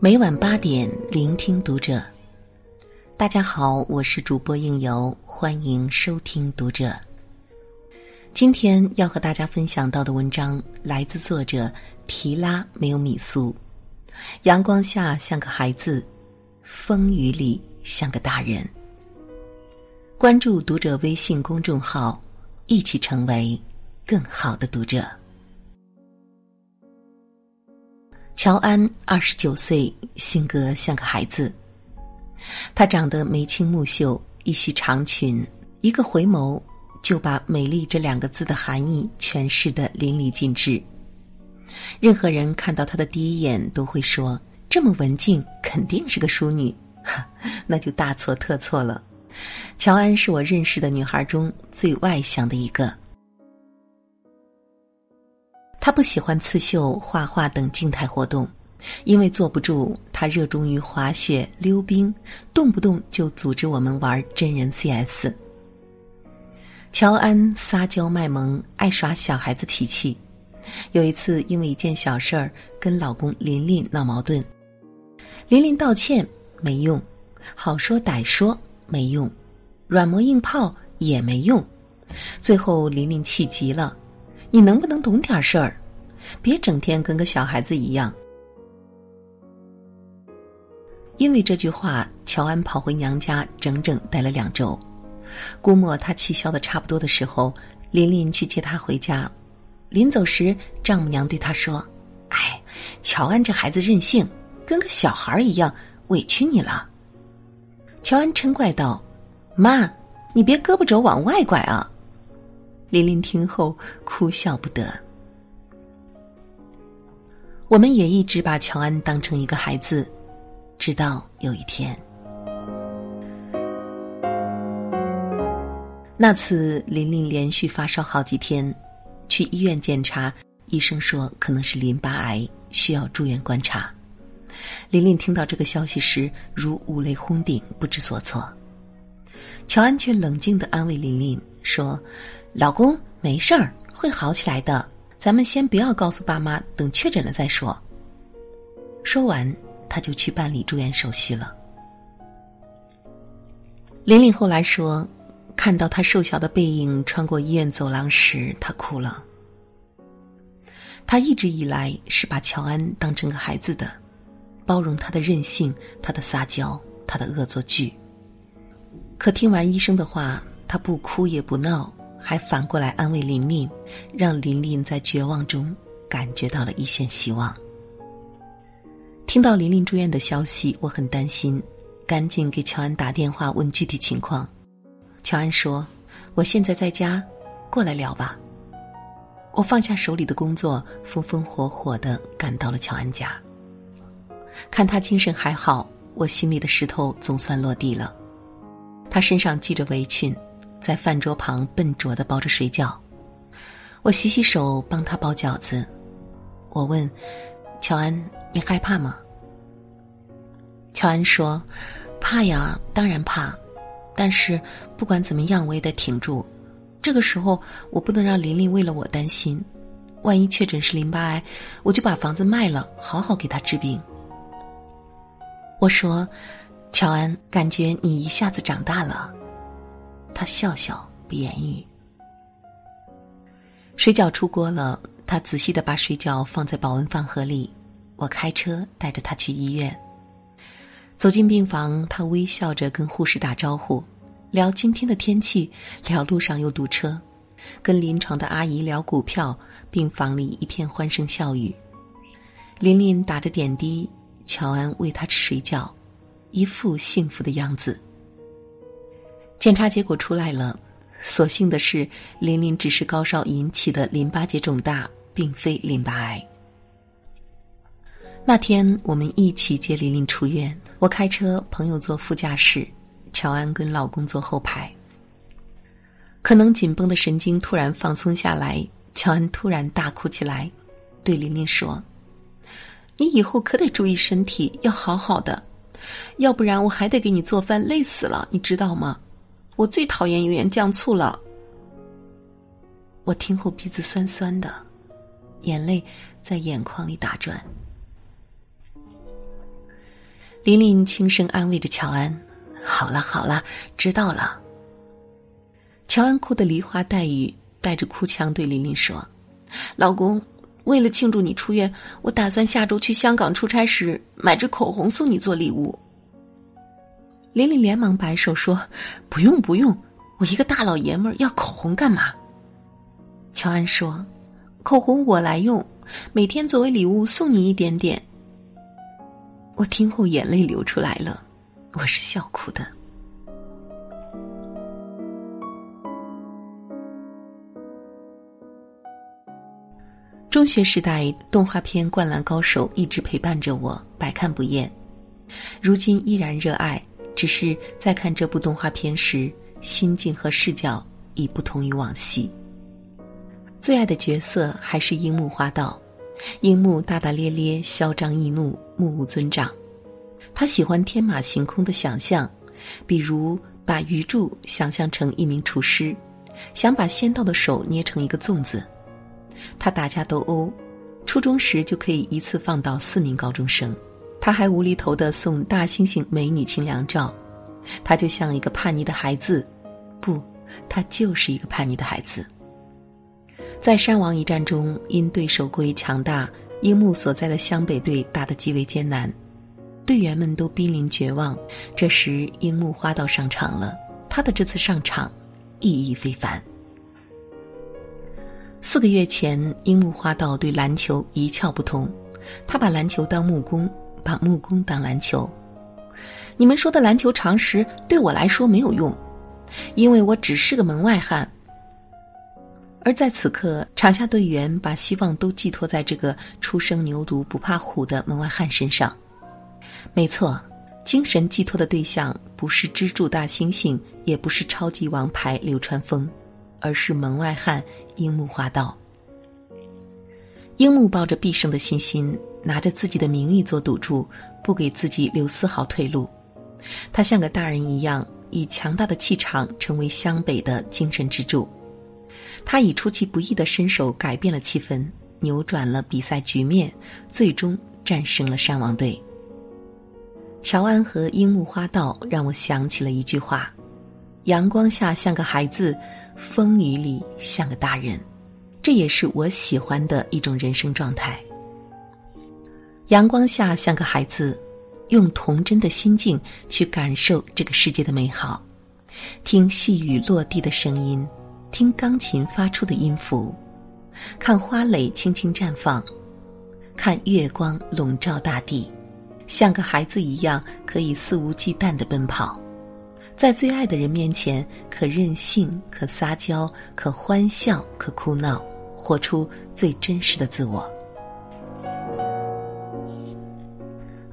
每晚八点，聆听读者。大家好，我是主播应由，欢迎收听读者。今天要和大家分享到的文章来自作者提拉没有米苏。阳光下像个孩子，风雨里像个大人。关注读者微信公众号，一起成为更好的读者。乔安二十九岁，性格像个孩子。她长得眉清目秀，一袭长裙，一个回眸就把“美丽”这两个字的含义诠释的淋漓尽致。任何人看到她的第一眼都会说：“这么文静，肯定是个淑女。”哈，那就大错特错了。乔安是我认识的女孩中最外向的一个。他不喜欢刺绣、画画等静态活动，因为坐不住。他热衷于滑雪、溜冰，动不动就组织我们玩真人 CS。乔安撒娇卖萌，爱耍小孩子脾气。有一次，因为一件小事儿跟老公琳琳闹矛盾，琳琳道歉没用，好说歹说没用，软磨硬泡也没用，最后琳琳气急了。你能不能懂点事儿？别整天跟个小孩子一样。因为这句话，乔安跑回娘家，整整待了两周。估摸他气消的差不多的时候，琳琳去接他回家。临走时，丈母娘对他说：“哎，乔安这孩子任性，跟个小孩一样，委屈你了。”乔安嗔怪道：“妈，你别胳膊肘往外拐啊！”琳琳听后哭笑不得。我们也一直把乔安当成一个孩子，直到有一天，那次琳琳连续发烧好几天，去医院检查，医生说可能是淋巴癌，需要住院观察。琳琳听到这个消息时，如五雷轰顶，不知所措。乔安却冷静的安慰琳琳说。老公，没事儿，会好起来的。咱们先不要告诉爸妈，等确诊了再说。说完，他就去办理住院手续了。玲玲后来说，看到他瘦小的背影穿过医院走廊时，她哭了。他一直以来是把乔安当成个孩子的，包容他的任性，他的撒娇，他的恶作剧。可听完医生的话，他不哭也不闹。还反过来安慰琳琳，让琳琳在绝望中感觉到了一线希望。听到琳琳住院的消息，我很担心，赶紧给乔安打电话问具体情况。乔安说：“我现在在家，过来聊吧。”我放下手里的工作，风风火火的赶到了乔安家。看他精神还好，我心里的石头总算落地了。他身上系着围裙。在饭桌旁笨拙的包着水饺，我洗洗手帮他包饺子。我问乔安：“你害怕吗？”乔安说：“怕呀，当然怕。但是不管怎么样，我也得挺住。这个时候，我不能让琳琳为了我担心。万一确诊是淋巴癌，我就把房子卖了，好好给她治病。”我说：“乔安，感觉你一下子长大了。”他笑笑不言语。水饺出锅了，他仔细的把水饺放在保温饭盒里。我开车带着他去医院。走进病房，他微笑着跟护士打招呼，聊今天的天气，聊路上又堵车，跟临床的阿姨聊股票。病房里一片欢声笑语。琳琳打着点滴，乔安喂他吃水饺，一副幸福的样子。检查结果出来了，所幸的是，琳琳只是高烧引起的淋巴结肿大，并非淋巴癌。那天我们一起接琳琳出院，我开车，朋友坐副驾驶，乔安跟老公坐后排。可能紧绷的神经突然放松下来，乔安突然大哭起来，对琳琳说：“你以后可得注意身体，要好好的，要不然我还得给你做饭，累死了，你知道吗？”我最讨厌油盐酱醋了。我听后鼻子酸酸的，眼泪在眼眶里打转。琳琳轻声安慰着乔安：“好了好了，知道了。”乔安哭得梨花带雨，带着哭腔对琳琳说：“老公，为了庆祝你出院，我打算下周去香港出差时买支口红送你做礼物。”玲玲连忙摆手说：“不用不用，我一个大老爷们儿要口红干嘛？”乔安说：“口红我来用，每天作为礼物送你一点点。”我听后眼泪流出来了，我是笑哭的。中学时代，动画片《灌篮高手》一直陪伴着我，百看不厌。如今依然热爱，只是在看这部动画片时，心境和视角已不同于往昔。最爱的角色还是樱木花道，樱木大大咧咧、嚣张易怒、目无尊长。他喜欢天马行空的想象，比如把鱼柱想象成一名厨师，想把仙道的手捏成一个粽子。他打架斗殴，初中时就可以一次放倒四名高中生。他还无厘头的送大猩猩美女清凉照，他就像一个叛逆的孩子，不，他就是一个叛逆的孩子。在山王一战中，因对手过于强大，樱木所在的湘北队打得极为艰难，队员们都濒临绝望。这时，樱木花道上场了，他的这次上场意义非凡。四个月前，樱木花道对篮球一窍不通，他把篮球当木工，把木工当篮球。你们说的篮球常识对我来说没有用，因为我只是个门外汉。而在此刻，场下队员把希望都寄托在这个初生牛犊不怕虎的门外汉身上。没错，精神寄托的对象不是支柱大猩猩，也不是超级王牌流川枫。而是门外汉樱木花道。樱木抱着必胜的信心，拿着自己的名誉做赌注，不给自己留丝毫退路。他像个大人一样，以强大的气场成为湘北的精神支柱。他以出其不意的身手改变了气氛，扭转了比赛局面，最终战胜了山王队。乔安和樱木花道让我想起了一句话。阳光下像个孩子，风雨里像个大人，这也是我喜欢的一种人生状态。阳光下像个孩子，用童真的心境去感受这个世界的美好，听细雨落地的声音，听钢琴发出的音符，看花蕾轻轻绽放，看月光笼罩大地，像个孩子一样可以肆无忌惮的奔跑。在最爱的人面前，可任性，可撒娇，可欢笑，可哭闹，活出最真实的自我。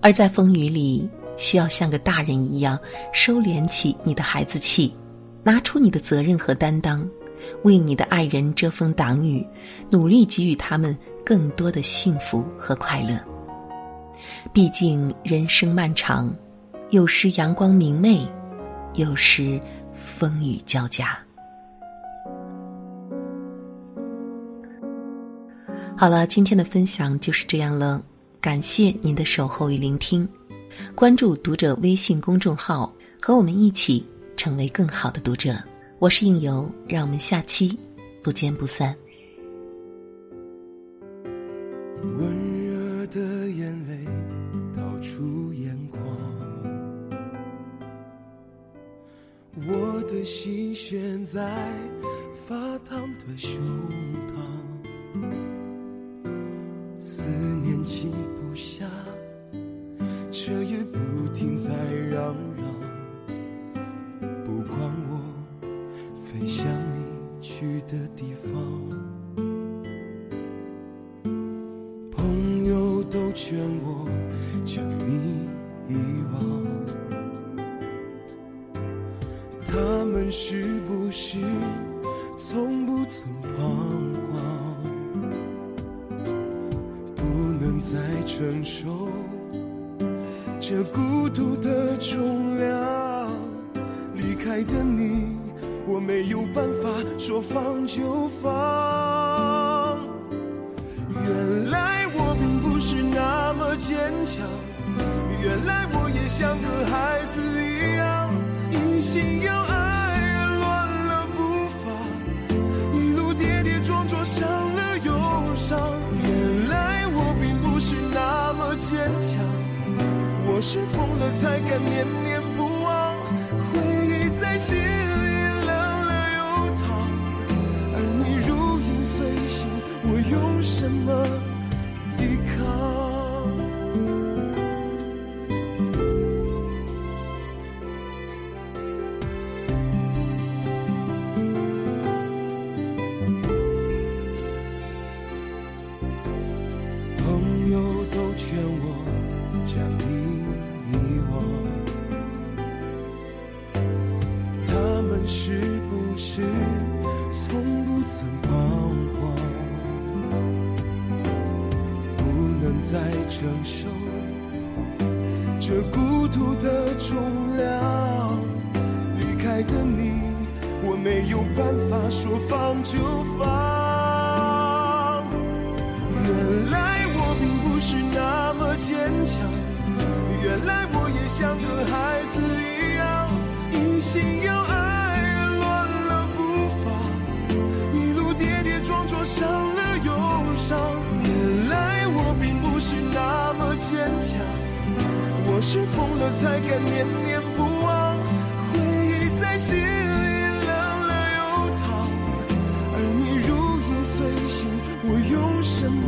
而在风雨里，需要像个大人一样，收敛起你的孩子气，拿出你的责任和担当，为你的爱人遮风挡雨，努力给予他们更多的幸福和快乐。毕竟人生漫长，有时阳光明媚。有时风雨交加。好了，今天的分享就是这样了，感谢您的守候与聆听。关注读者微信公众号，和我们一起成为更好的读者。我是应由，让我们下期不见不散。温热的眼泪倒出眼眶。我的心悬在发烫的胸劝我将你遗忘。他们是不是从不曾彷徨？不能再承受这孤独的重量。离开的你，我没有办法说放就放。原来坚强，原来我也。像个孩子一样，一心要爱，乱了步伐，一路跌跌撞撞，伤了又伤。原来我并不是那么坚强，我是疯了才敢念念不忘，回忆在心里冷了又烫，而你如影随形，我用什么你，我没有办法说放就放。原来我并不是那么坚强，原来我也像个孩子一样，一心要爱，乱了步伐，一路跌跌撞撞，伤了又伤。原来我并不是那么坚强，我是疯了才敢念念，心里冷了又烫，而你如影随形，我用什么